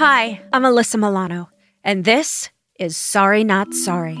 Hi, I'm Alyssa Milano, and this is Sorry Not Sorry.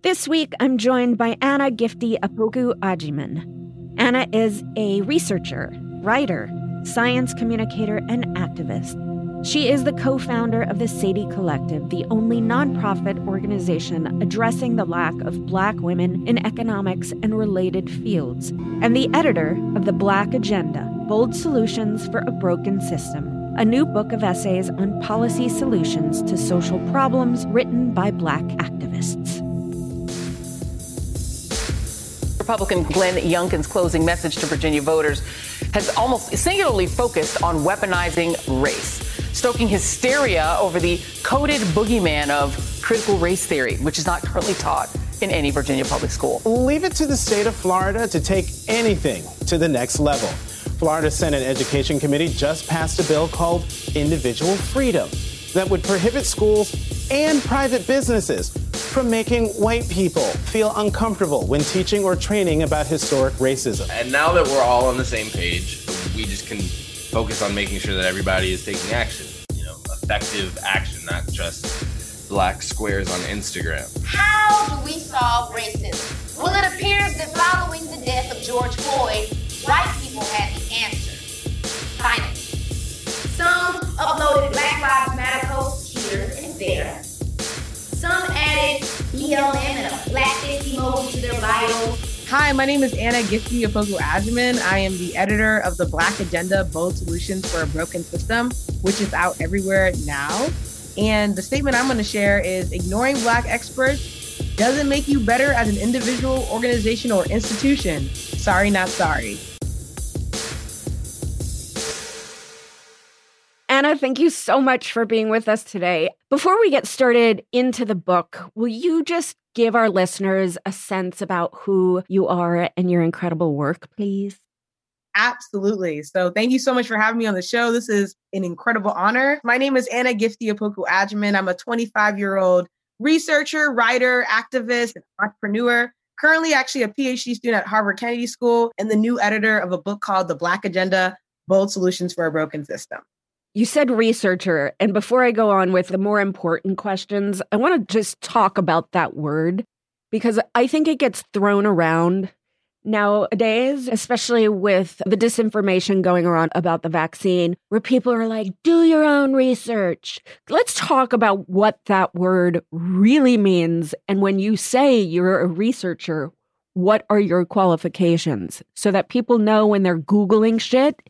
This week, I'm joined by Anna Gifty Opoku Agyeman. Anna is a researcher, writer, science communicator, and activist. She is the co founder of the Sadie Collective, the only nonprofit organization addressing the lack of Black women in economics and related fields, and the editor of The Black Agenda Bold Solutions for a Broken System, a new book of essays on policy solutions to social problems written by Black activists. Republican Glenn Youngkin's closing message to Virginia voters has almost singularly focused on weaponizing race, stoking hysteria over the coded boogeyman of critical race theory, which is not currently taught in any Virginia public school. Leave it to the state of Florida to take anything to the next level. Florida Senate Education Committee just passed a bill called Individual Freedom that would prohibit schools and private businesses from making white people feel uncomfortable when teaching or training about historic racism. And now that we're all on the same page, we just can focus on making sure that everybody is taking action. You know, effective action, not just black squares on Instagram. How do we solve racism? Well, it appears that following the death of George Floyd, BLM and a black to their bio. Hi, my name is Anna Gifty Opoku Agyeman. I am the editor of the Black Agenda Bold Solutions for a Broken System, which is out everywhere now. And the statement I'm going to share is ignoring Black experts doesn't make you better as an individual, organization, or institution. Sorry, not sorry. Anna, thank you so much for being with us today. Before we get started into the book, will you just give our listeners a sense about who you are and your incredible work, please? Absolutely. So thank you so much for having me on the show. This is an incredible honor. My name is Anna Gifty Opoku Agyeman. I'm a 25 year old researcher, writer, activist, and entrepreneur. Currently, actually, a PhD student at Harvard Kennedy School and the new editor of a book called The Black Agenda Bold Solutions for a Broken System. You said researcher. And before I go on with the more important questions, I want to just talk about that word because I think it gets thrown around nowadays, especially with the disinformation going around about the vaccine, where people are like, do your own research. Let's talk about what that word really means. And when you say you're a researcher, what are your qualifications so that people know when they're Googling shit?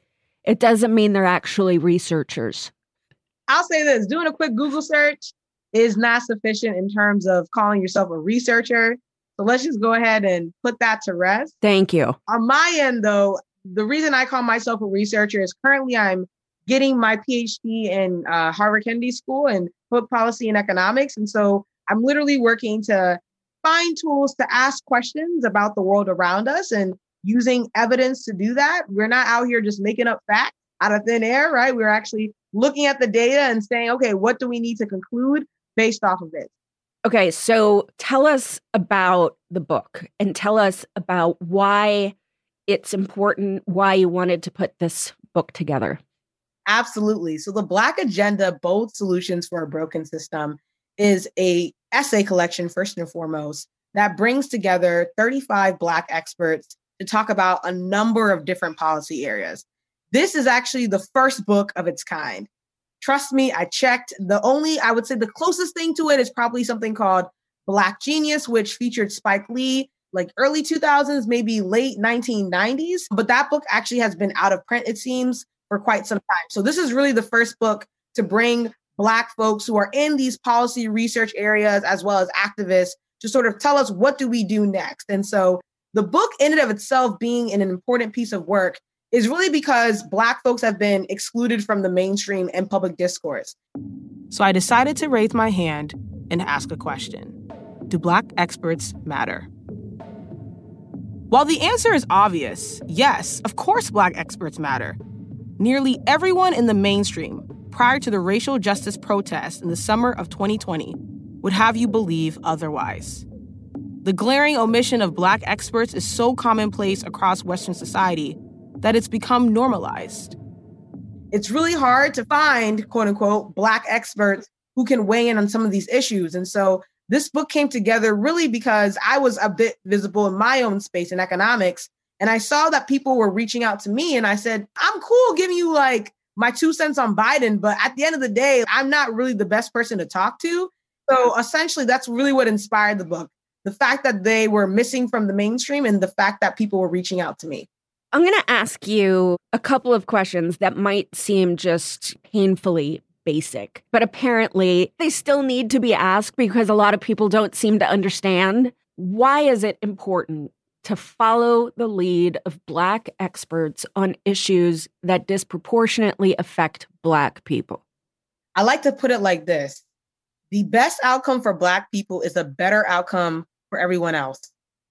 It doesn't mean they're actually researchers. I'll say this doing a quick Google search is not sufficient in terms of calling yourself a researcher. So let's just go ahead and put that to rest. Thank you. On my end, though, the reason I call myself a researcher is currently I'm getting my PhD in uh, Harvard Kennedy School in public policy and economics. And so I'm literally working to find tools to ask questions about the world around us and using evidence to do that. We're not out here just making up facts out of thin air, right? We're actually looking at the data and saying, okay, what do we need to conclude based off of it? Okay, so tell us about the book and tell us about why it's important, why you wanted to put this book together. Absolutely. So the Black Agenda, Bold Solutions for a Broken System, is a essay collection first and foremost that brings together 35 Black experts to talk about a number of different policy areas. This is actually the first book of its kind. Trust me, I checked. The only, I would say, the closest thing to it is probably something called Black Genius, which featured Spike Lee, like early 2000s, maybe late 1990s. But that book actually has been out of print, it seems, for quite some time. So this is really the first book to bring Black folks who are in these policy research areas as well as activists to sort of tell us what do we do next. And so the book in and of itself being an important piece of work is really because Black folks have been excluded from the mainstream and public discourse. So I decided to raise my hand and ask a question Do Black experts matter? While the answer is obvious, yes, of course, Black experts matter. Nearly everyone in the mainstream, prior to the racial justice protests in the summer of 2020, would have you believe otherwise. The glaring omission of Black experts is so commonplace across Western society that it's become normalized. It's really hard to find, quote unquote, Black experts who can weigh in on some of these issues. And so this book came together really because I was a bit visible in my own space in economics. And I saw that people were reaching out to me, and I said, I'm cool giving you like my two cents on Biden, but at the end of the day, I'm not really the best person to talk to. So essentially, that's really what inspired the book the fact that they were missing from the mainstream and the fact that people were reaching out to me. I'm going to ask you a couple of questions that might seem just painfully basic, but apparently they still need to be asked because a lot of people don't seem to understand. Why is it important to follow the lead of Black experts on issues that disproportionately affect Black people? I like to put it like this the best outcome for Black people is a better outcome for everyone else.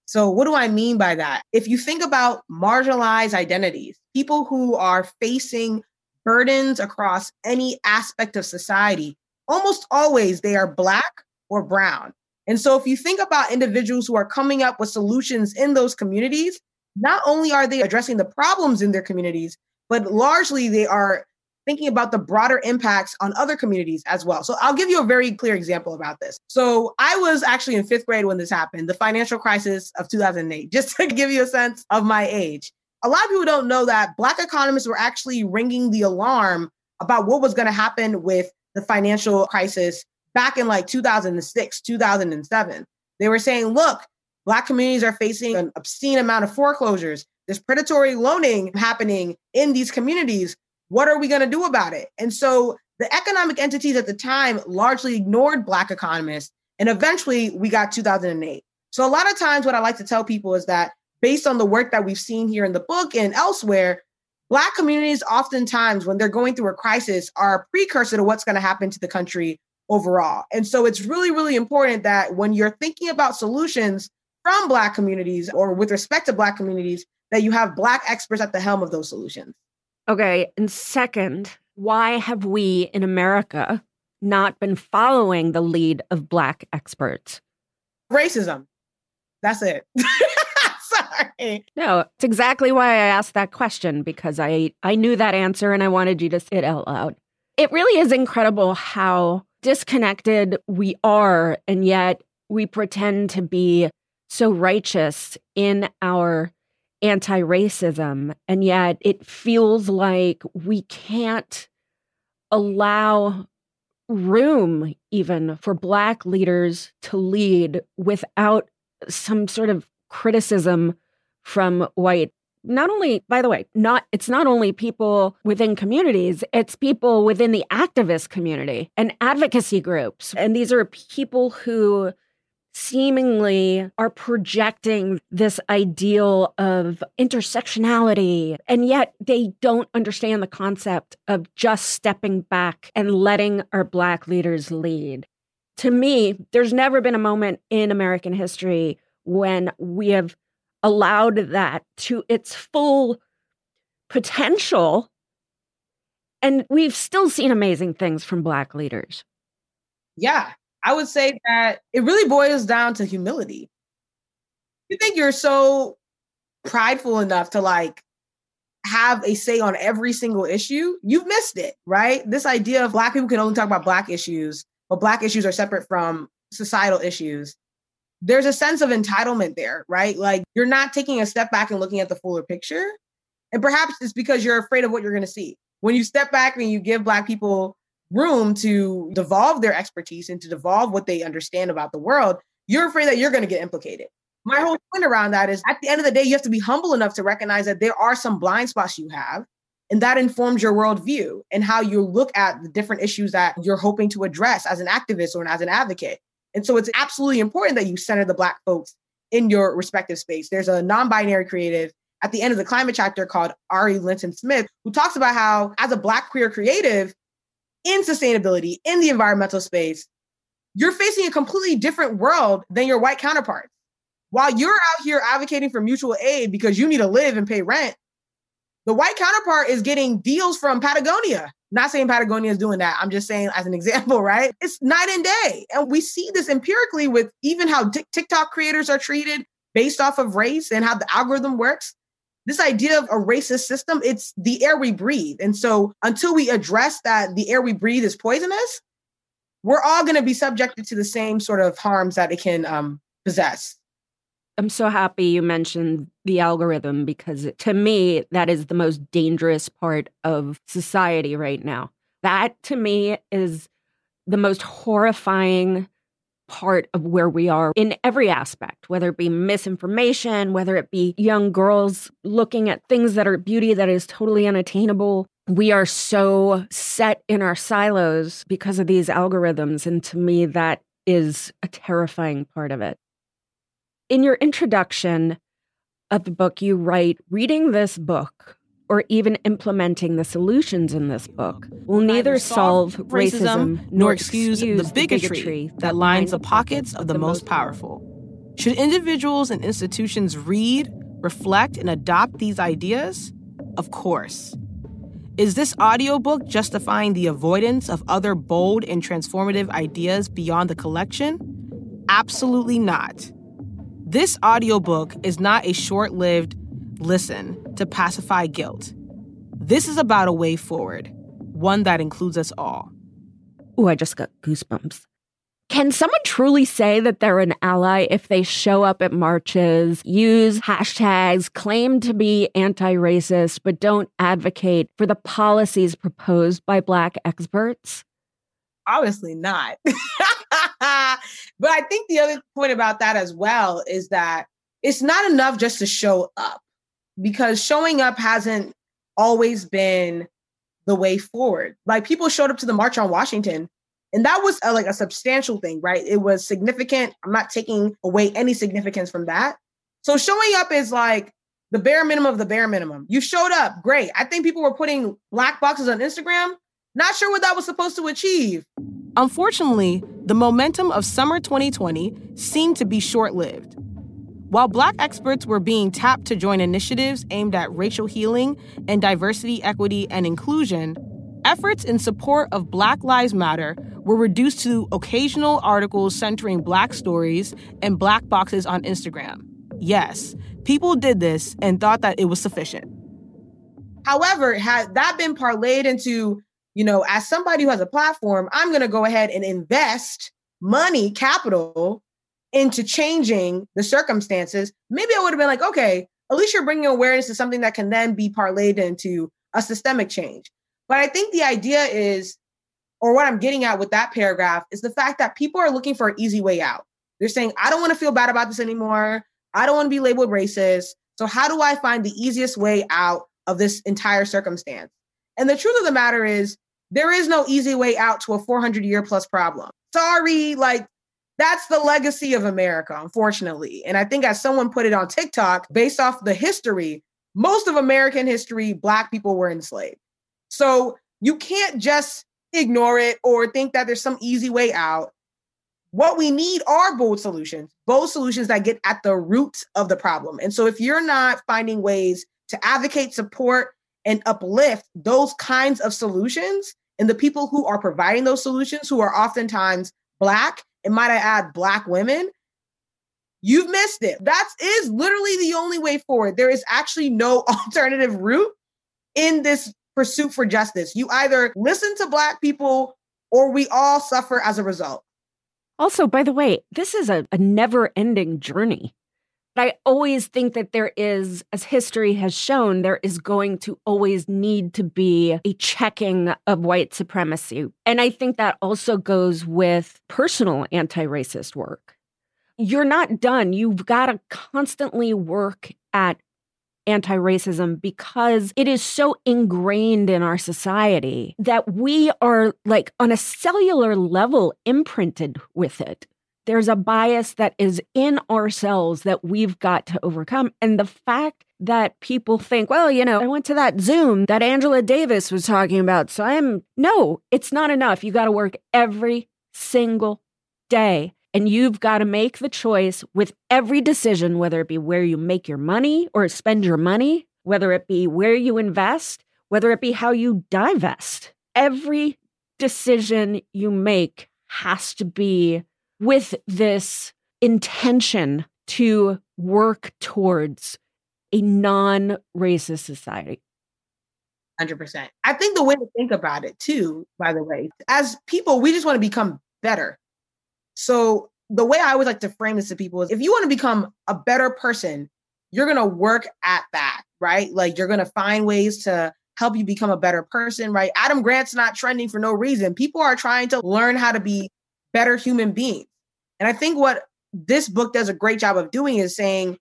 So, what do I mean by that? If you think about marginalized identities, people who are facing burdens across any aspect of society, almost always they are Black or Brown. And so, if you think about individuals who are coming up with solutions in those communities, not only are they addressing the problems in their communities, but largely they are thinking about the broader impacts on other communities as well. So I'll give you a very clear example about this. So I was actually in fifth grade when this happened, the financial crisis of 2008, just to give you a sense of my age. A lot of people don't know that Black economists were actually ringing the alarm about what was going to happen with the financial crisis back in like 2006, 2007. They were saying, look, Black communities are facing an obscene amount of foreclosures. There's predatory loaning happening in these communities. What are we going to do about it? And so the economic entities at the time largely ignored Black economists. And eventually we got 2008. So a lot of times, what I like to tell people is that based on the work that we've seen here in the book and elsewhere, Black communities oftentimes, when they're going through a crisis, are a precursor to what's going to happen to the country overall. And so it's really, really important that when you're thinking about solutions from Black communities or with respect to Black communities, that you have Black experts at the helm of those solutions. Okay. And second, why have we in America not been following the lead of Black experts? Racism. That's it. Sorry. No, it's exactly why I asked that question because I, I knew that answer and I wanted you to say it out loud. It really is incredible how disconnected we are, and yet we pretend to be so righteous in our anti racism. And yet it feels like we can't allow room even for Black leaders to lead without some sort of criticism from white not only by the way not it's not only people within communities it's people within the activist community and advocacy groups and these are people who seemingly are projecting this ideal of intersectionality, and yet they don't understand the concept of just stepping back and letting our Black leaders lead. To me, there's never been a moment in American history when we have allowed that to its full potential And we've still seen amazing things from Black leaders. Yeah, I would say that it really boils down to humility. You think you're so prideful enough to like have a say on every single issue, you've missed it, right? This idea of Black people can only talk about Black issues, but Black issues are separate from societal issues. There's a sense of entitlement there, right? Like you're not taking a step back and looking at the fuller picture. And perhaps it's because you're afraid of what you're going to see. When you step back and you give Black people room to devolve their expertise and to devolve what they understand about the world, you're afraid that you're going to get implicated. My whole point around that is at the end of the day, you have to be humble enough to recognize that there are some blind spots you have. And that informs your worldview and how you look at the different issues that you're hoping to address as an activist or as an advocate. And so it's absolutely important that you center the Black folks in your respective space. There's a non binary creative at the end of the climate chapter called Ari Linton Smith, who talks about how, as a Black queer creative in sustainability, in the environmental space, you're facing a completely different world than your white counterparts. While you're out here advocating for mutual aid because you need to live and pay rent, the white counterpart is getting deals from Patagonia. Not saying Patagonia is doing that. I'm just saying, as an example, right? It's night and day. And we see this empirically with even how TikTok creators are treated based off of race and how the algorithm works this idea of a racist system, it's the air we breathe. And so until we address that the air we breathe is poisonous, we're all going to be subjected to the same sort of harms that it can um, possess. I'm so happy you mentioned the algorithm because to me, that is the most dangerous part of society right now. That to me is the most horrifying part of where we are in every aspect, whether it be misinformation, whether it be young girls looking at things that are beauty that is totally unattainable. We are so set in our silos because of these algorithms. And to me, that is a terrifying part of it. In your introduction of the book, you write, reading this book or even implementing the solutions in this book will neither solve racism nor excuse the bigotry that lines the pockets of the most powerful. Should individuals and institutions read, reflect, and adopt these ideas? Of course. Is this audiobook justifying the avoidance of other bold and transformative ideas beyond the collection? Absolutely not. This audiobook is not a short lived listen to pacify guilt. This is about a way forward, one that includes us all. Oh, I just got goosebumps. Can someone truly say that they're an ally if they show up at marches, use hashtags, claim to be anti racist, but don't advocate for the policies proposed by Black experts? Obviously not. but I think the other point about that as well is that it's not enough just to show up because showing up hasn't always been the way forward. Like people showed up to the March on Washington, and that was a, like a substantial thing, right? It was significant. I'm not taking away any significance from that. So showing up is like the bare minimum of the bare minimum. You showed up, great. I think people were putting black boxes on Instagram. Not sure what that was supposed to achieve. Unfortunately, the momentum of summer 2020 seemed to be short lived. While Black experts were being tapped to join initiatives aimed at racial healing and diversity, equity, and inclusion, efforts in support of Black Lives Matter were reduced to occasional articles centering Black stories and Black boxes on Instagram. Yes, people did this and thought that it was sufficient. However, had that been parlayed into, you know, as somebody who has a platform, I'm going to go ahead and invest money, capital into changing the circumstances, maybe I would have been like, okay, at least you're bringing awareness to something that can then be parlayed into a systemic change. But I think the idea is, or what I'm getting at with that paragraph, is the fact that people are looking for an easy way out. They're saying, I don't want to feel bad about this anymore. I don't want to be labeled racist. So, how do I find the easiest way out of this entire circumstance? And the truth of the matter is, there is no easy way out to a 400 year plus problem. Sorry, like that's the legacy of America, unfortunately. And I think as someone put it on TikTok, based off the history, most of American history, Black people were enslaved. So you can't just ignore it or think that there's some easy way out. What we need are bold solutions, bold solutions that get at the root of the problem. And so if you're not finding ways to advocate, support, and uplift those kinds of solutions and the people who are providing those solutions, who are oftentimes Black, and might I add, Black women, you've missed it. That is literally the only way forward. There is actually no alternative route in this pursuit for justice. You either listen to Black people or we all suffer as a result. Also, by the way, this is a, a never ending journey. I always think that there is, as history has shown, there is going to always need to be a checking of white supremacy. And I think that also goes with personal anti racist work. You're not done. You've got to constantly work at anti racism because it is so ingrained in our society that we are, like, on a cellular level, imprinted with it. There's a bias that is in ourselves that we've got to overcome. And the fact that people think, well, you know, I went to that Zoom that Angela Davis was talking about. So I'm, no, it's not enough. You got to work every single day. And you've got to make the choice with every decision, whether it be where you make your money or spend your money, whether it be where you invest, whether it be how you divest. Every decision you make has to be with this intention to work towards a non racist society. 100%. I think the way to think about it, too, by the way, as people, we just want to become better. So, the way I always like to frame this to people is if you want to become a better person, you're going to work at that, right? Like, you're going to find ways to help you become a better person, right? Adam Grant's not trending for no reason. People are trying to learn how to be better human beings. And I think what this book does a great job of doing is saying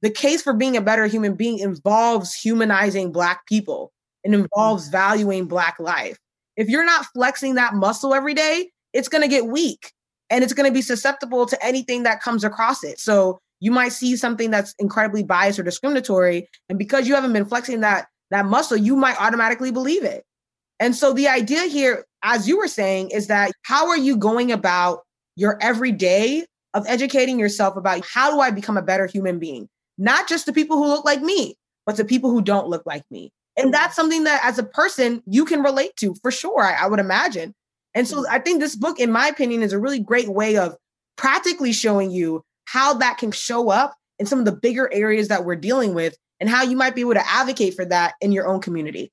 the case for being a better human being involves humanizing Black people and involves mm-hmm. valuing Black life. If you're not flexing that muscle every day, it's going to get weak and it's going to be susceptible to anything that comes across it. So you might see something that's incredibly biased or discriminatory. And because you haven't been flexing that, that muscle, you might automatically believe it. And so the idea here, as you were saying, is that how are you going about your everyday of educating yourself about how do I become a better human being? Not just to people who look like me, but to people who don't look like me. And that's something that as a person you can relate to for sure, I, I would imagine. And so I think this book, in my opinion, is a really great way of practically showing you how that can show up in some of the bigger areas that we're dealing with and how you might be able to advocate for that in your own community.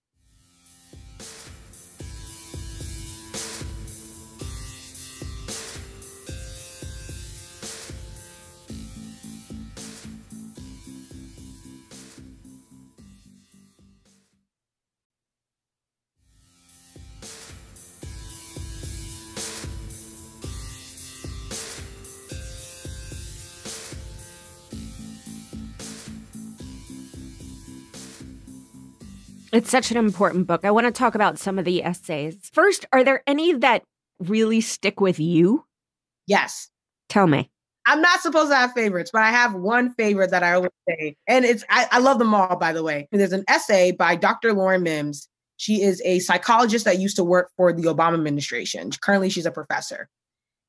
It's such an important book. I want to talk about some of the essays. First, are there any that really stick with you? Yes. Tell me. I'm not supposed to have favorites, but I have one favorite that I always say. And it's, I, I love them all, by the way. There's an essay by Dr. Lauren Mims. She is a psychologist that used to work for the Obama administration. Currently, she's a professor.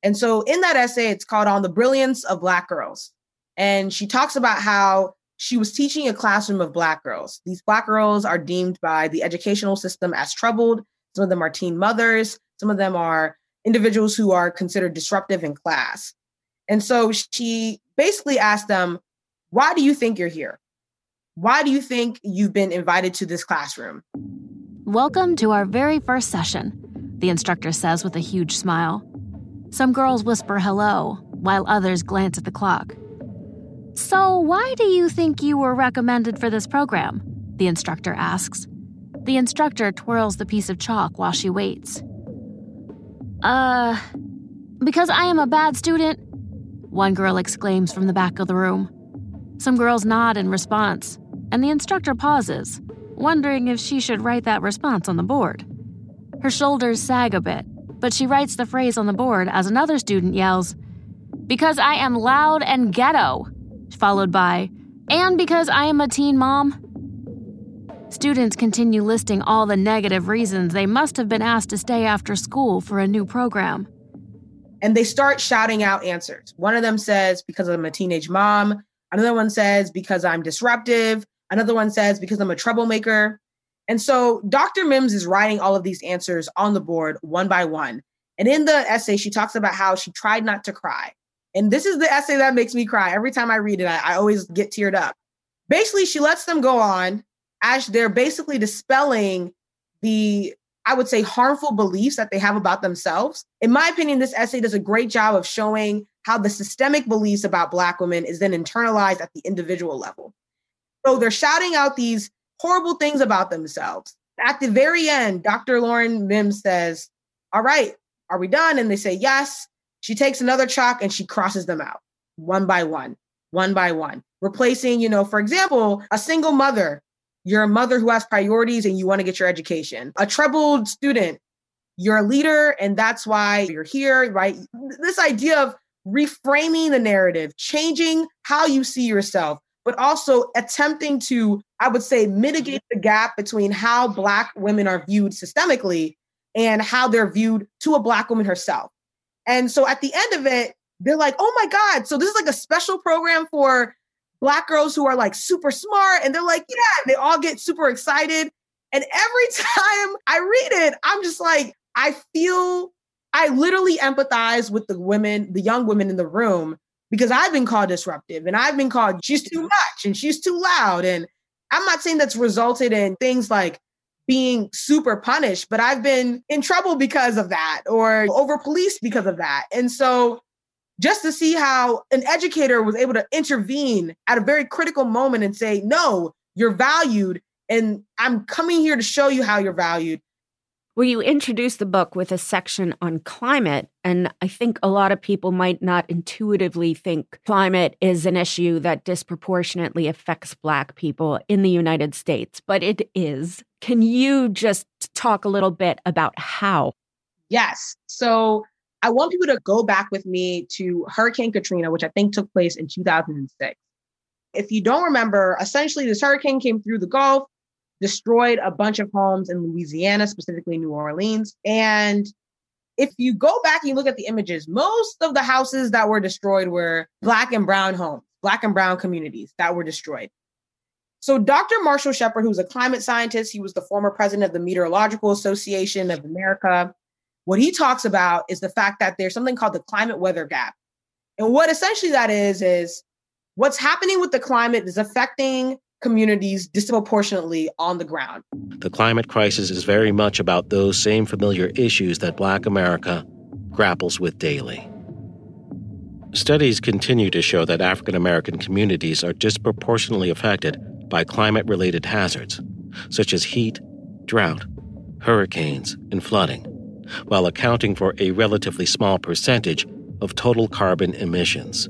And so in that essay, it's called On the Brilliance of Black Girls. And she talks about how she was teaching a classroom of Black girls. These Black girls are deemed by the educational system as troubled. Some of them are teen mothers. Some of them are individuals who are considered disruptive in class. And so she basically asked them, Why do you think you're here? Why do you think you've been invited to this classroom? Welcome to our very first session, the instructor says with a huge smile. Some girls whisper hello, while others glance at the clock. So, why do you think you were recommended for this program? The instructor asks. The instructor twirls the piece of chalk while she waits. Uh, because I am a bad student? One girl exclaims from the back of the room. Some girls nod in response, and the instructor pauses, wondering if she should write that response on the board. Her shoulders sag a bit, but she writes the phrase on the board as another student yells, Because I am loud and ghetto followed by, and because I am a teen mom. Students continue listing all the negative reasons they must have been asked to stay after school for a new program. And they start shouting out answers. One of them says, because I'm a teenage mom. Another one says, because I'm disruptive. Another one says, because I'm a troublemaker. And so Dr. Mims is writing all of these answers on the board one by one. And in the essay, she talks about how she tried not to cry. And this is the essay that makes me cry. Every time I read it, I, I always get teared up. Basically, she lets them go on as they're basically dispelling the, I would say, harmful beliefs that they have about themselves. In my opinion, this essay does a great job of showing how the systemic beliefs about Black women is then internalized at the individual level. So they're shouting out these horrible things about themselves. At the very end, Dr. Lauren Mims says, All right, are we done? And they say, Yes. She takes another chalk and she crosses them out one by one, one by one, replacing, you know, for example, a single mother. You're a mother who has priorities and you want to get your education. A troubled student, you're a leader and that's why you're here, right? This idea of reframing the narrative, changing how you see yourself, but also attempting to, I would say, mitigate the gap between how Black women are viewed systemically and how they're viewed to a Black woman herself. And so at the end of it, they're like, oh my God. So this is like a special program for Black girls who are like super smart. And they're like, yeah, they all get super excited. And every time I read it, I'm just like, I feel, I literally empathize with the women, the young women in the room because I've been called disruptive and I've been called she's too much and she's too loud. And I'm not saying that's resulted in things like being super punished, but I've been in trouble because of that or over policed because of that. And so just to see how an educator was able to intervene at a very critical moment and say, no, you're valued. And I'm coming here to show you how you're valued. Well, you introduced the book with a section on climate, and I think a lot of people might not intuitively think climate is an issue that disproportionately affects Black people in the United States, but it is. Can you just talk a little bit about how? Yes. So I want people to go back with me to Hurricane Katrina, which I think took place in 2006. If you don't remember, essentially, this hurricane came through the Gulf destroyed a bunch of homes in Louisiana, specifically New Orleans. And if you go back and you look at the images, most of the houses that were destroyed were Black and Brown homes, Black and Brown communities that were destroyed. So, Dr. Marshall Shepherd, who's a climate scientist, he was the former president of the Meteorological Association of America. What he talks about is the fact that there's something called the climate weather gap. And what essentially that is, is what's happening with the climate is affecting communities disproportionately on the ground. The climate crisis is very much about those same familiar issues that Black America grapples with daily. Studies continue to show that African American communities are disproportionately affected by climate related hazards, such as heat, drought, hurricanes, and flooding, while accounting for a relatively small percentage of total carbon emissions.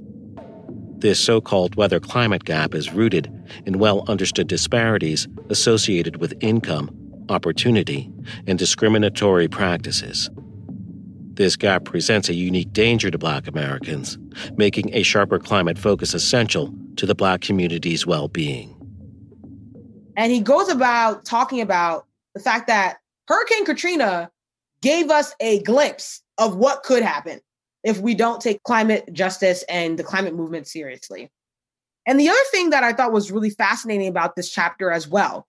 This so called weather climate gap is rooted in well understood disparities associated with income, opportunity, and discriminatory practices. This gap presents a unique danger to Black Americans, making a sharper climate focus essential to the Black community's well being. And he goes about talking about the fact that Hurricane Katrina gave us a glimpse of what could happen if we don't take climate justice and the climate movement seriously. And the other thing that I thought was really fascinating about this chapter as well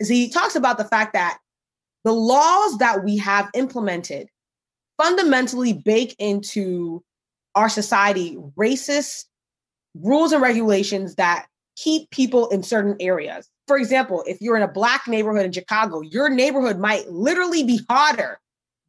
is he talks about the fact that the laws that we have implemented fundamentally bake into our society racist rules and regulations that keep people in certain areas. For example, if you're in a black neighborhood in Chicago, your neighborhood might literally be hotter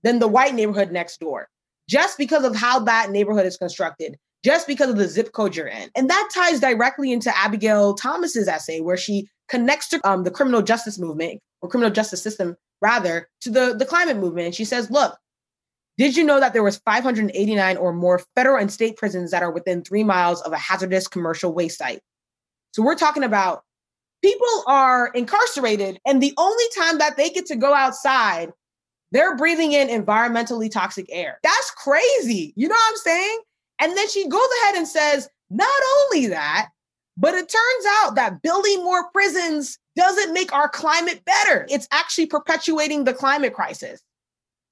than the white neighborhood next door just because of how that neighborhood is constructed, just because of the zip code you're in. And that ties directly into Abigail Thomas's essay, where she connects to um, the criminal justice movement or criminal justice system, rather, to the, the climate movement. And she says, look, did you know that there was 589 or more federal and state prisons that are within three miles of a hazardous commercial waste site? So we're talking about people are incarcerated, and the only time that they get to go outside they're breathing in environmentally toxic air. That's crazy. You know what I'm saying? And then she goes ahead and says, not only that, but it turns out that building more prisons doesn't make our climate better. It's actually perpetuating the climate crisis.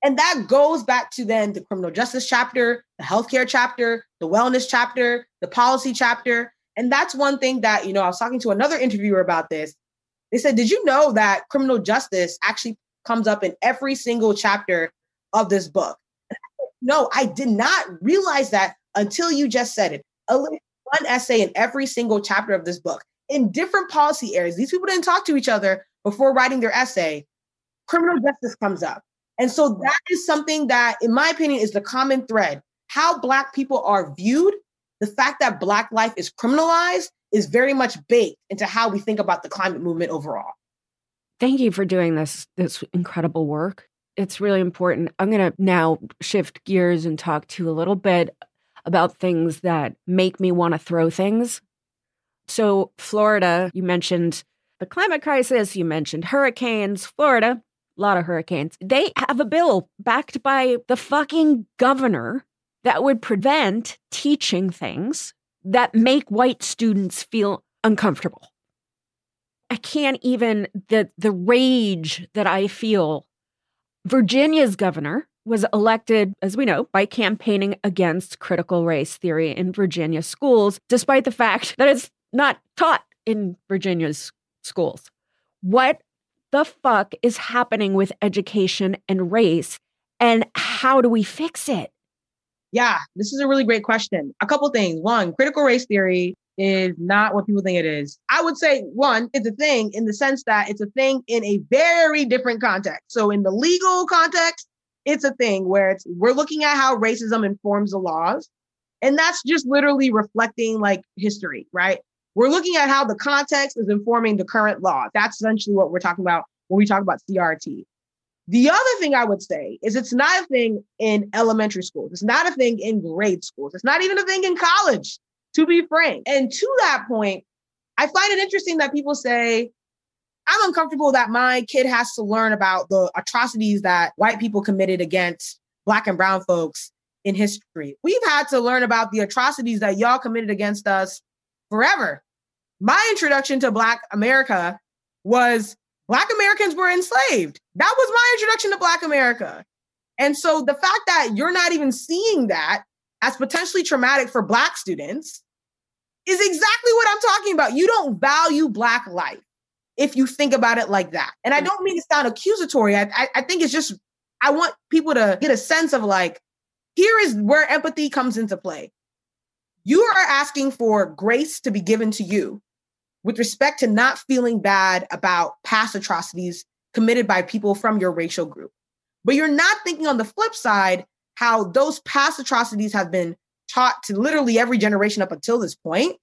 And that goes back to then the criminal justice chapter, the healthcare chapter, the wellness chapter, the policy chapter. And that's one thing that, you know, I was talking to another interviewer about this. They said, Did you know that criminal justice actually comes up in every single chapter of this book? No, I did not realize that until you just said it. A one essay in every single chapter of this book in different policy areas. These people didn't talk to each other before writing their essay. Criminal justice comes up. And so that is something that, in my opinion, is the common thread. How Black people are viewed, the fact that Black life is criminalized is very much baked into how we think about the climate movement overall. Thank you for doing this this incredible work. It's really important. I'm going to now shift gears and talk to you a little bit about things that make me want to throw things. So, Florida, you mentioned the climate crisis, you mentioned hurricanes. Florida, a lot of hurricanes. They have a bill backed by the fucking governor that would prevent teaching things that make white students feel uncomfortable. I can't even the the rage that I feel. Virginia's governor was elected, as we know, by campaigning against critical race theory in Virginia schools, despite the fact that it's not taught in Virginia's schools. What the fuck is happening with education and race? And how do we fix it? Yeah, this is a really great question. A couple things. One, critical race theory is not what people think it is. I would say, one, it's a thing in the sense that it's a thing in a very different context. So, in the legal context, it's a thing where it's we're looking at how racism informs the laws. And that's just literally reflecting like history, right? We're looking at how the context is informing the current law. That's essentially what we're talking about when we talk about CRT. The other thing I would say is it's not a thing in elementary schools. It's not a thing in grade schools. It's not even a thing in college, to be frank. And to that point, I find it interesting that people say, I'm uncomfortable that my kid has to learn about the atrocities that white people committed against Black and Brown folks in history. We've had to learn about the atrocities that y'all committed against us forever. My introduction to Black America was Black Americans were enslaved. That was my introduction to Black America. And so the fact that you're not even seeing that as potentially traumatic for Black students is exactly what I'm talking about. You don't value Black life if you think about it like that. And I mm. don't mean to sound accusatory. I, I, I think it's just, I want people to get a sense of like, here is where empathy comes into play. You are asking for grace to be given to you with respect to not feeling bad about past atrocities committed by people from your racial group. But you're not thinking on the flip side how those past atrocities have been taught to literally every generation up until this point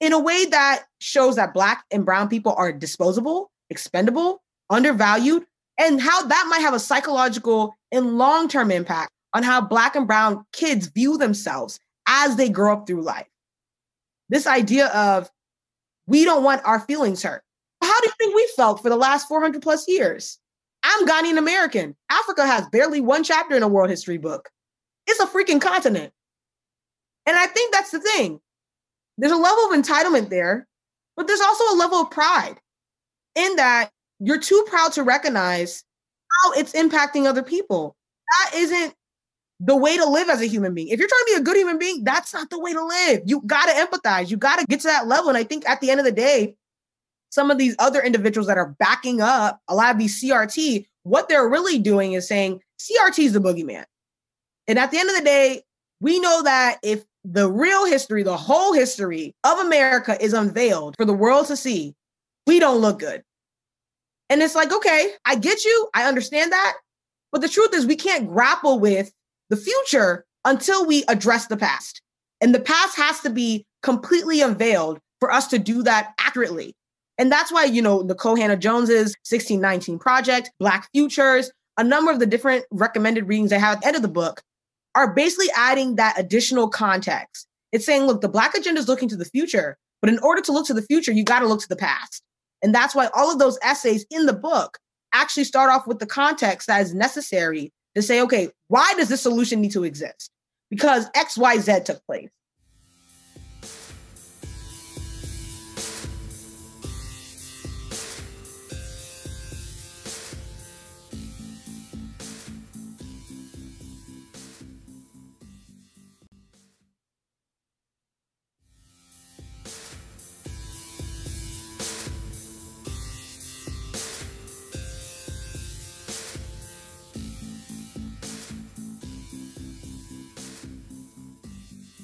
in a way that shows that Black and Brown people are disposable, expendable, undervalued, and how that might have a psychological and long term impact on how Black and Brown kids view themselves as they grow up through life. This idea of we don't want our feelings hurt. How do you think we felt for the last 400 plus years? I'm Ghanaian American. Africa has barely one chapter in a world history book. It's a freaking continent. And I think that's the thing. There's a level of entitlement there, but there's also a level of pride in that you're too proud to recognize how it's impacting other people. That isn't the way to live as a human being. If you're trying to be a good human being, that's not the way to live. You got to empathize. You got to get to that level. And I think at the end of the day, some of these other individuals that are backing up a lot of these CRT, what they're really doing is saying CRT is the boogeyman. And at the end of the day, we know that if the real history, the whole history of America is unveiled for the world to see, we don't look good. And it's like, okay, I get you. I understand that. But the truth is, we can't grapple with the future until we address the past. And the past has to be completely unveiled for us to do that accurately. And that's why, you know, Nikole Hannah-Jones's 1619 Project, Black Futures, a number of the different recommended readings I have at the end of the book are basically adding that additional context. It's saying, look, the Black agenda is looking to the future, but in order to look to the future, you got to look to the past. And that's why all of those essays in the book actually start off with the context that is necessary to say, okay, why does this solution need to exist? Because XYZ took place.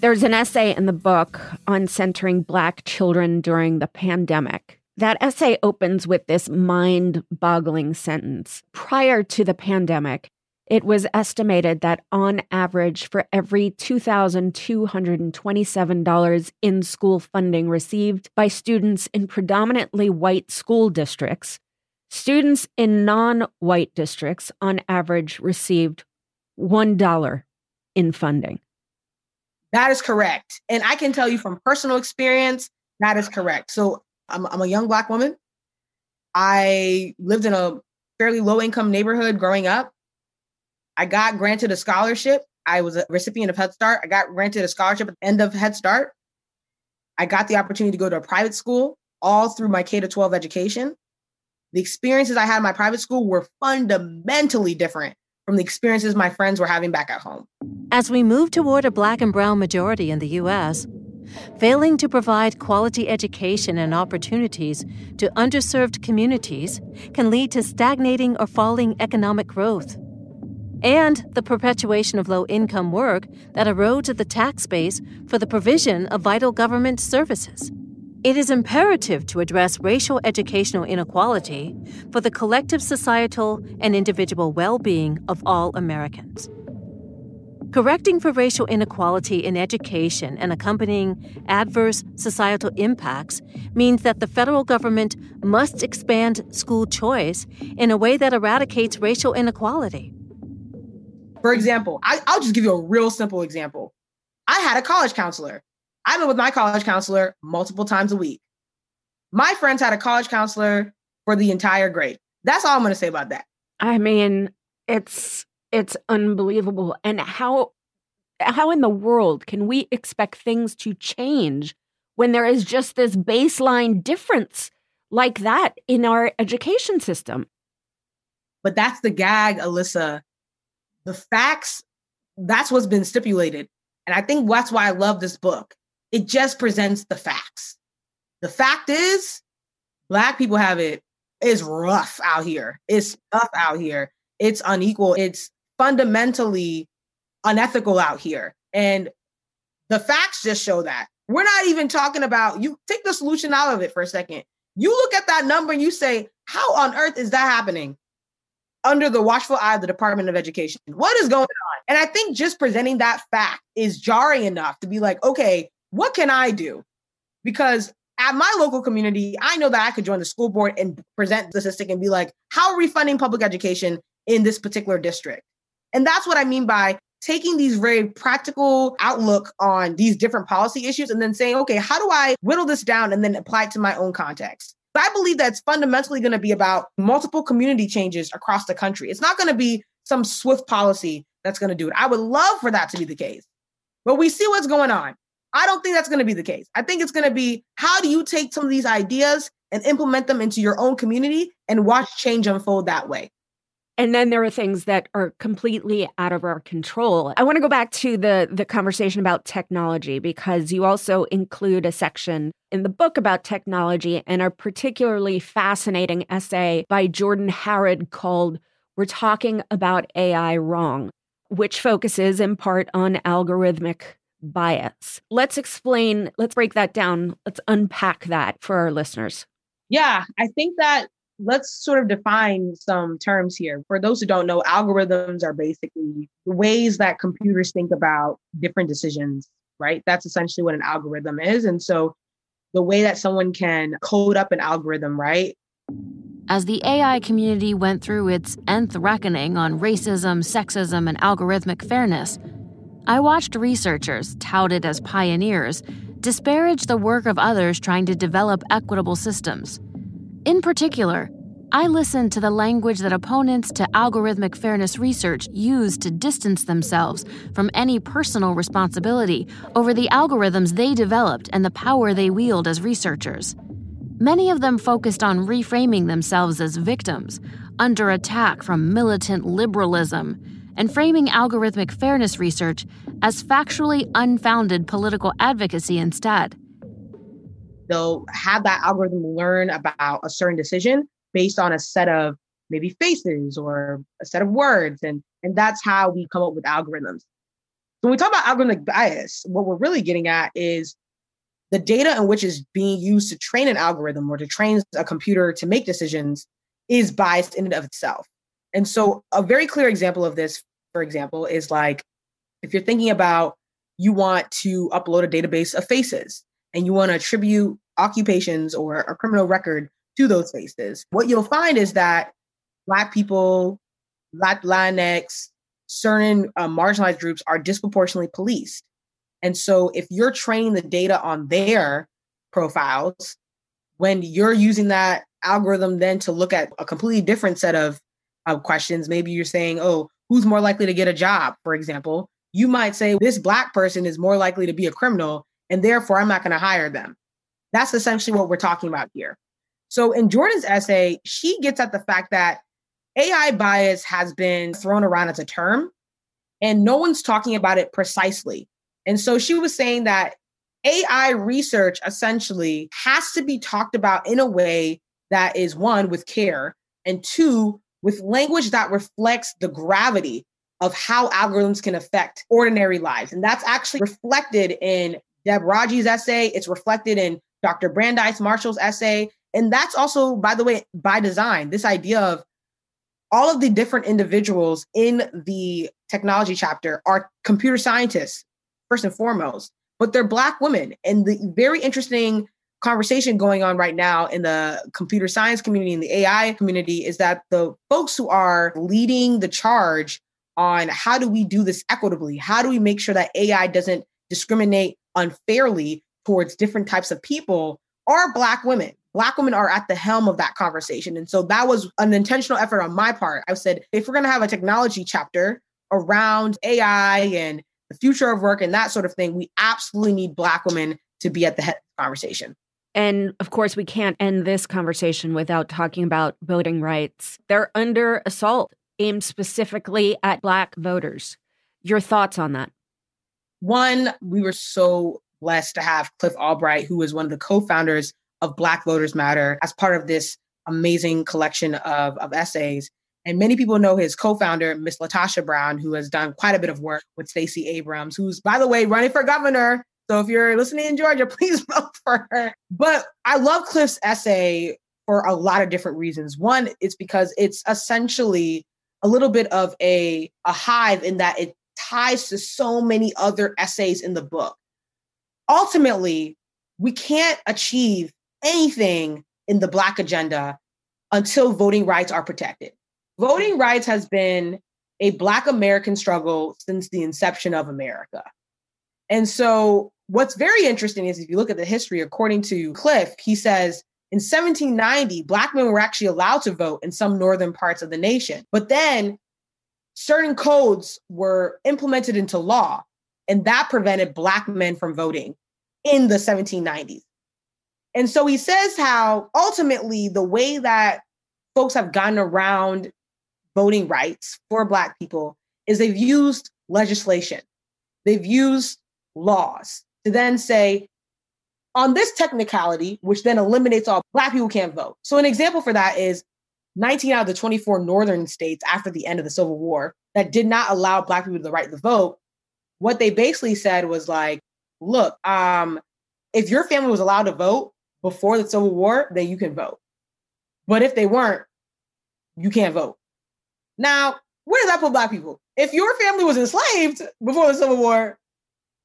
There's an essay in the book on centering Black children during the pandemic. That essay opens with this mind boggling sentence. Prior to the pandemic, it was estimated that on average, for every $2,227 in school funding received by students in predominantly white school districts, students in non white districts on average received $1 in funding. That is correct. And I can tell you from personal experience, that is correct. So I'm, I'm a young Black woman. I lived in a fairly low income neighborhood growing up. I got granted a scholarship. I was a recipient of Head Start. I got granted a scholarship at the end of Head Start. I got the opportunity to go to a private school all through my K 12 education. The experiences I had in my private school were fundamentally different from the experiences my friends were having back at home. As we move toward a black and brown majority in the U.S., failing to provide quality education and opportunities to underserved communities can lead to stagnating or falling economic growth and the perpetuation of low income work that erodes the tax base for the provision of vital government services. It is imperative to address racial educational inequality for the collective societal and individual well being of all Americans. Correcting for racial inequality in education and accompanying adverse societal impacts means that the federal government must expand school choice in a way that eradicates racial inequality. For example, I, I'll just give you a real simple example. I had a college counselor. I met with my college counselor multiple times a week. My friends had a college counselor for the entire grade. That's all I'm going to say about that. I mean, it's it's unbelievable. And how how in the world can we expect things to change when there is just this baseline difference like that in our education system? But that's the gag, Alyssa, the facts, that's what's been stipulated. And I think that's why I love this book. It just presents the facts. The fact is, Black people have it is rough out here. It's tough out here. It's unequal. It's fundamentally unethical out here. And the facts just show that. We're not even talking about you take the solution out of it for a second. You look at that number and you say, how on earth is that happening? under the watchful eye of the Department of Education. What is going on? And I think just presenting that fact is jarring enough to be like, okay, what can I do? Because at my local community, I know that I could join the school board and present the statistic and be like, how are we funding public education in this particular district? And that's what I mean by taking these very practical outlook on these different policy issues and then saying, okay, how do I whittle this down and then apply it to my own context? But I believe that's fundamentally going to be about multiple community changes across the country. It's not going to be some swift policy that's going to do it. I would love for that to be the case. But we see what's going on. I don't think that's going to be the case. I think it's going to be how do you take some of these ideas and implement them into your own community and watch change unfold that way? And then there are things that are completely out of our control. I want to go back to the the conversation about technology because you also include a section in the book about technology and a particularly fascinating essay by Jordan Harrod called We're Talking About AI Wrong, which focuses in part on algorithmic bias. Let's explain, let's break that down. Let's unpack that for our listeners. Yeah, I think that let's sort of define some terms here. For those who don't know, algorithms are basically ways that computers think about different decisions, right? That's essentially what an algorithm is. And so the way that someone can code up an algorithm, right? As the AI community went through its nth reckoning on racism, sexism, and algorithmic fairness, I watched researchers, touted as pioneers, disparage the work of others trying to develop equitable systems. In particular, I listened to the language that opponents to algorithmic fairness research use to distance themselves from any personal responsibility over the algorithms they developed and the power they wield as researchers. Many of them focused on reframing themselves as victims, under attack from militant liberalism, and framing algorithmic fairness research as factually unfounded political advocacy instead they'll have that algorithm learn about a certain decision based on a set of maybe faces or a set of words and and that's how we come up with algorithms So when we talk about algorithmic bias, what we're really getting at is the data in which is being used to train an algorithm or to train a computer to make decisions is biased in and of itself. And so, a very clear example of this, for example, is like if you're thinking about you want to upload a database of faces and you want to attribute occupations or a criminal record to those faces, what you'll find is that Black people, Latinx, certain uh, marginalized groups are disproportionately policed. And so if you're training the data on their profiles, when you're using that algorithm then to look at a completely different set of uh, questions, maybe you're saying, oh, who's more likely to get a job, for example, you might say this black person is more likely to be a criminal and therefore I'm not going to hire them. That's essentially what we're talking about here. So in Jordan's essay, she gets at the fact that AI bias has been thrown around as a term, and no one's talking about it precisely. And so she was saying that AI research essentially has to be talked about in a way that is one, with care, and two, with language that reflects the gravity of how algorithms can affect ordinary lives. And that's actually reflected in Deb Raji's essay. It's reflected in Dr. Brandeis Marshall's essay. And that's also, by the way, by design, this idea of all of the different individuals in the technology chapter are computer scientists, first and foremost, but they're Black women. And the very interesting conversation going on right now in the computer science community and the AI community is that the folks who are leading the charge on how do we do this equitably? How do we make sure that AI doesn't discriminate unfairly towards different types of people are Black women. Black women are at the helm of that conversation. And so that was an intentional effort on my part. I said, if we're going to have a technology chapter around AI and the future of work and that sort of thing, we absolutely need Black women to be at the head of the conversation. And of course, we can't end this conversation without talking about voting rights. They're under assault, aimed specifically at Black voters. Your thoughts on that? One, we were so blessed to have Cliff Albright, who is one of the co founders of Black Voters Matter as part of this amazing collection of, of essays. And many people know his co-founder, Miss LaTosha Brown, who has done quite a bit of work with Stacey Abrams, who's, by the way, running for governor. So if you're listening in Georgia, please vote for her. But I love Cliff's essay for a lot of different reasons. One, it's because it's essentially a little bit of a, a hive in that it ties to so many other essays in the book. Ultimately, we can't achieve anything in the Black agenda until voting rights are protected. Voting rights has been a Black American struggle since the inception of America. And so, what's very interesting is if you look at the history, according to Cliff, he says in 1790, Black men were actually allowed to vote in some northern parts of the nation. But then certain codes were implemented into law, and that prevented Black men from voting in the 1790s. And so he says how ultimately the way that folks have gotten around voting rights for Black people is they've used legislation, they've used laws to then say, on this technicality, which then eliminates all Black people can't vote. So, an example for that is 19 out of the 24 northern states after the end of the Civil War that did not allow Black people the right to vote. What they basically said was like, look, um, if your family was allowed to vote, before the Civil War, then you can vote. But if they weren't, you can't vote. Now, where does that put Black people? If your family was enslaved before the Civil War,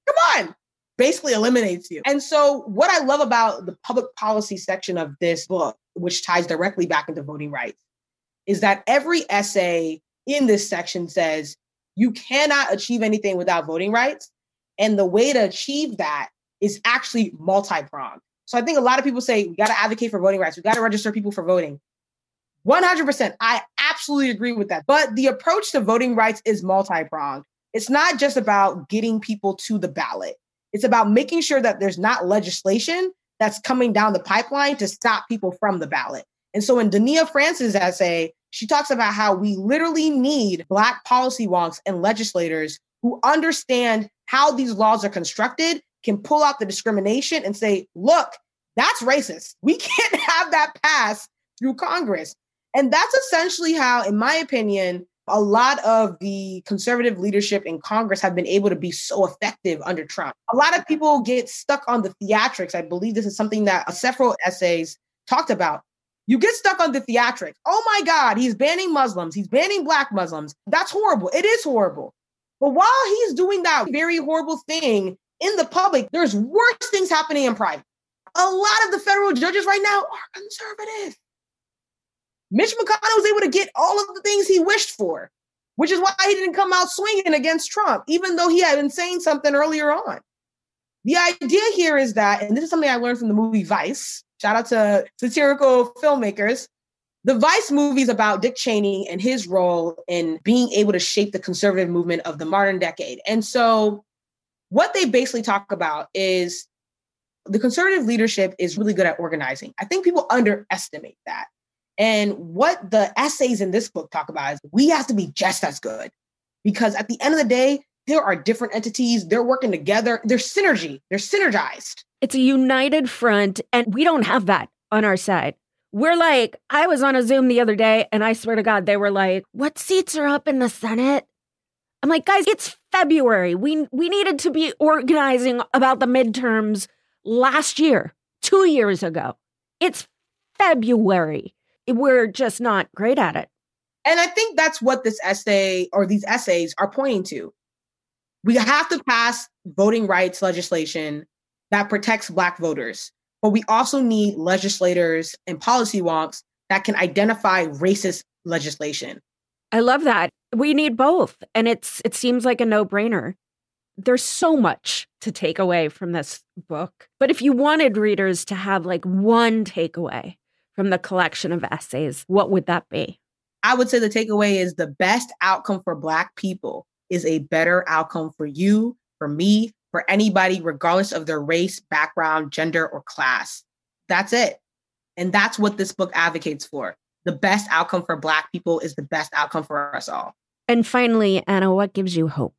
come on, basically eliminates you. And so, what I love about the public policy section of this book, which ties directly back into voting rights, is that every essay in this section says you cannot achieve anything without voting rights. And the way to achieve that is actually multi pronged. So I think a lot of people say we got to advocate for voting rights. We got to register people for voting. 100%. I absolutely agree with that. But the approach to voting rights is multi pronged. It's not just about getting people to the ballot, it's about making sure that there's not legislation that's coming down the pipeline to stop people from the ballot. And so in Dania Francis' essay, she talks about how we literally need Black policy wonks and legislators who understand how these laws are constructed can pull out the discrimination and say, look, that's racist. We can't have that pass through Congress. And that's essentially how, in my opinion, a lot of the conservative leadership in Congress have been able to be so effective under Trump. A lot of people get stuck on the theatrics. I believe this is something that uh, several essays talked about. You get stuck on the theatrics. Oh my God, he's banning Muslims. He's banning Black Muslims. That's horrible. It is horrible. But while he's doing that very horrible thing in the public, there's worse things happening in private. A lot of the federal judges right now are conservative. Mitch McConnell was able to get all of the things he wished for, which is why he didn't come out swinging against Trump, even though he had been saying something earlier on. The idea here is that, and this is something I learned from the movie Vice, shout out to satirical filmmakers. The Vice movie is about Dick Cheney and his role in being able to shape the conservative movement of the modern decade. And so, what they basically talk about is the conservative leadership is really good at organizing. I think people underestimate that. And what the essays in this book talk about is we have to be just as good because at the end of the day, there are different entities, they're working together, there's synergy, they're synergized. It's a united front, and we don't have that on our side. We're like, I was on a Zoom the other day, and I swear to God, they were like, What seats are up in the Senate? I'm like, guys, it's February. We we needed to be organizing about the midterms last year, two years ago. It's February we're just not great at it. And I think that's what this essay or these essays are pointing to. We have to pass voting rights legislation that protects Black voters, but we also need legislators and policy wonks that can identify racist legislation. I love that. We need both, and it's it seems like a no-brainer. There's so much to take away from this book. But if you wanted readers to have like one takeaway, from the collection of essays, what would that be? I would say the takeaway is the best outcome for Black people is a better outcome for you, for me, for anybody, regardless of their race, background, gender, or class. That's it. And that's what this book advocates for. The best outcome for Black people is the best outcome for us all. And finally, Anna, what gives you hope?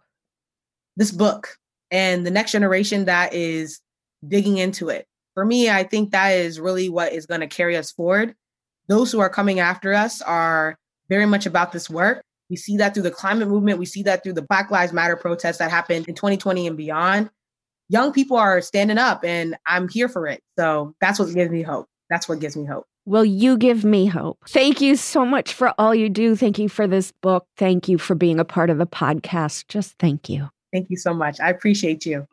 This book and the next generation that is digging into it for me, I think that is really what is going to carry us forward. Those who are coming after us are very much about this work. We see that through the climate movement. We see that through the Black Lives Matter protests that happened in 2020 and beyond. Young people are standing up, and I'm here for it. So that's what gives me hope. That's what gives me hope. Well, you give me hope. Thank you so much for all you do. Thank you for this book. Thank you for being a part of the podcast. Just thank you. Thank you so much. I appreciate you.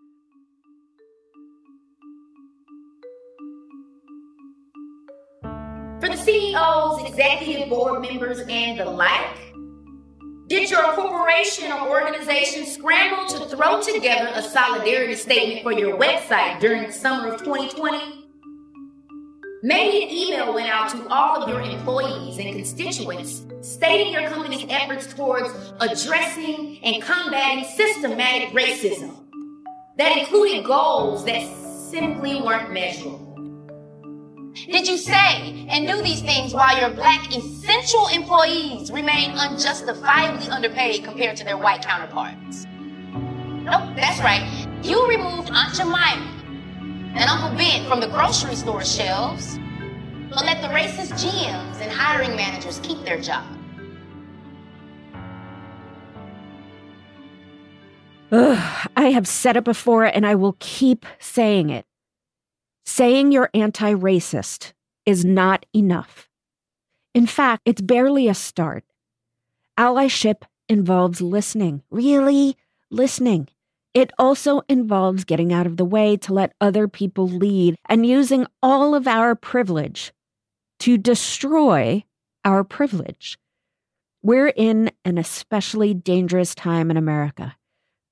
CEOs, executive board members, and the like, did your corporation or organization scramble to throw together a solidarity statement for your website during the summer of 2020? Maybe an email went out to all of your employees and constituents stating your company's efforts towards addressing and combating systematic racism that included goals that simply weren't measurable. Did you say and do these things while your black essential employees remain unjustifiably underpaid compared to their white counterparts? Nope, that's right. You removed Aunt Jemima and Uncle Ben from the grocery store shelves, but let the racist GMs and hiring managers keep their job. Ugh, I have said it before and I will keep saying it. Saying you're anti racist is not enough. In fact, it's barely a start. Allyship involves listening, really listening. It also involves getting out of the way to let other people lead and using all of our privilege to destroy our privilege. We're in an especially dangerous time in America.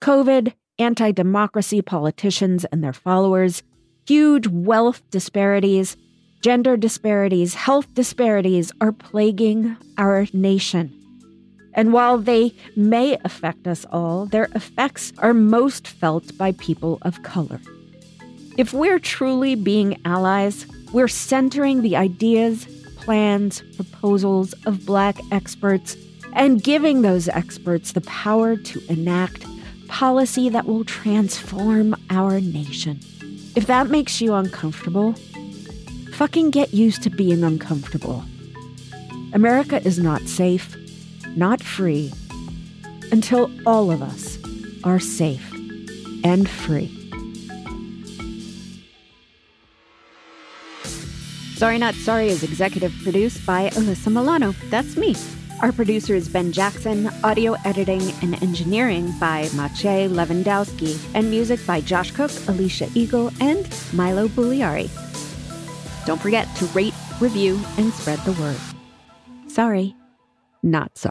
COVID, anti democracy politicians and their followers, Huge wealth disparities, gender disparities, health disparities are plaguing our nation. And while they may affect us all, their effects are most felt by people of color. If we're truly being allies, we're centering the ideas, plans, proposals of Black experts and giving those experts the power to enact policy that will transform our nation. If that makes you uncomfortable, fucking get used to being uncomfortable. America is not safe, not free until all of us are safe and free. Sorry Not Sorry is executive produced by Alyssa Milano. That's me. Our producer is Ben Jackson, audio editing and engineering by Maciej Lewandowski, and music by Josh Cook, Alicia Eagle, and Milo Bugliari. Don't forget to rate, review, and spread the word. Sorry, not sorry.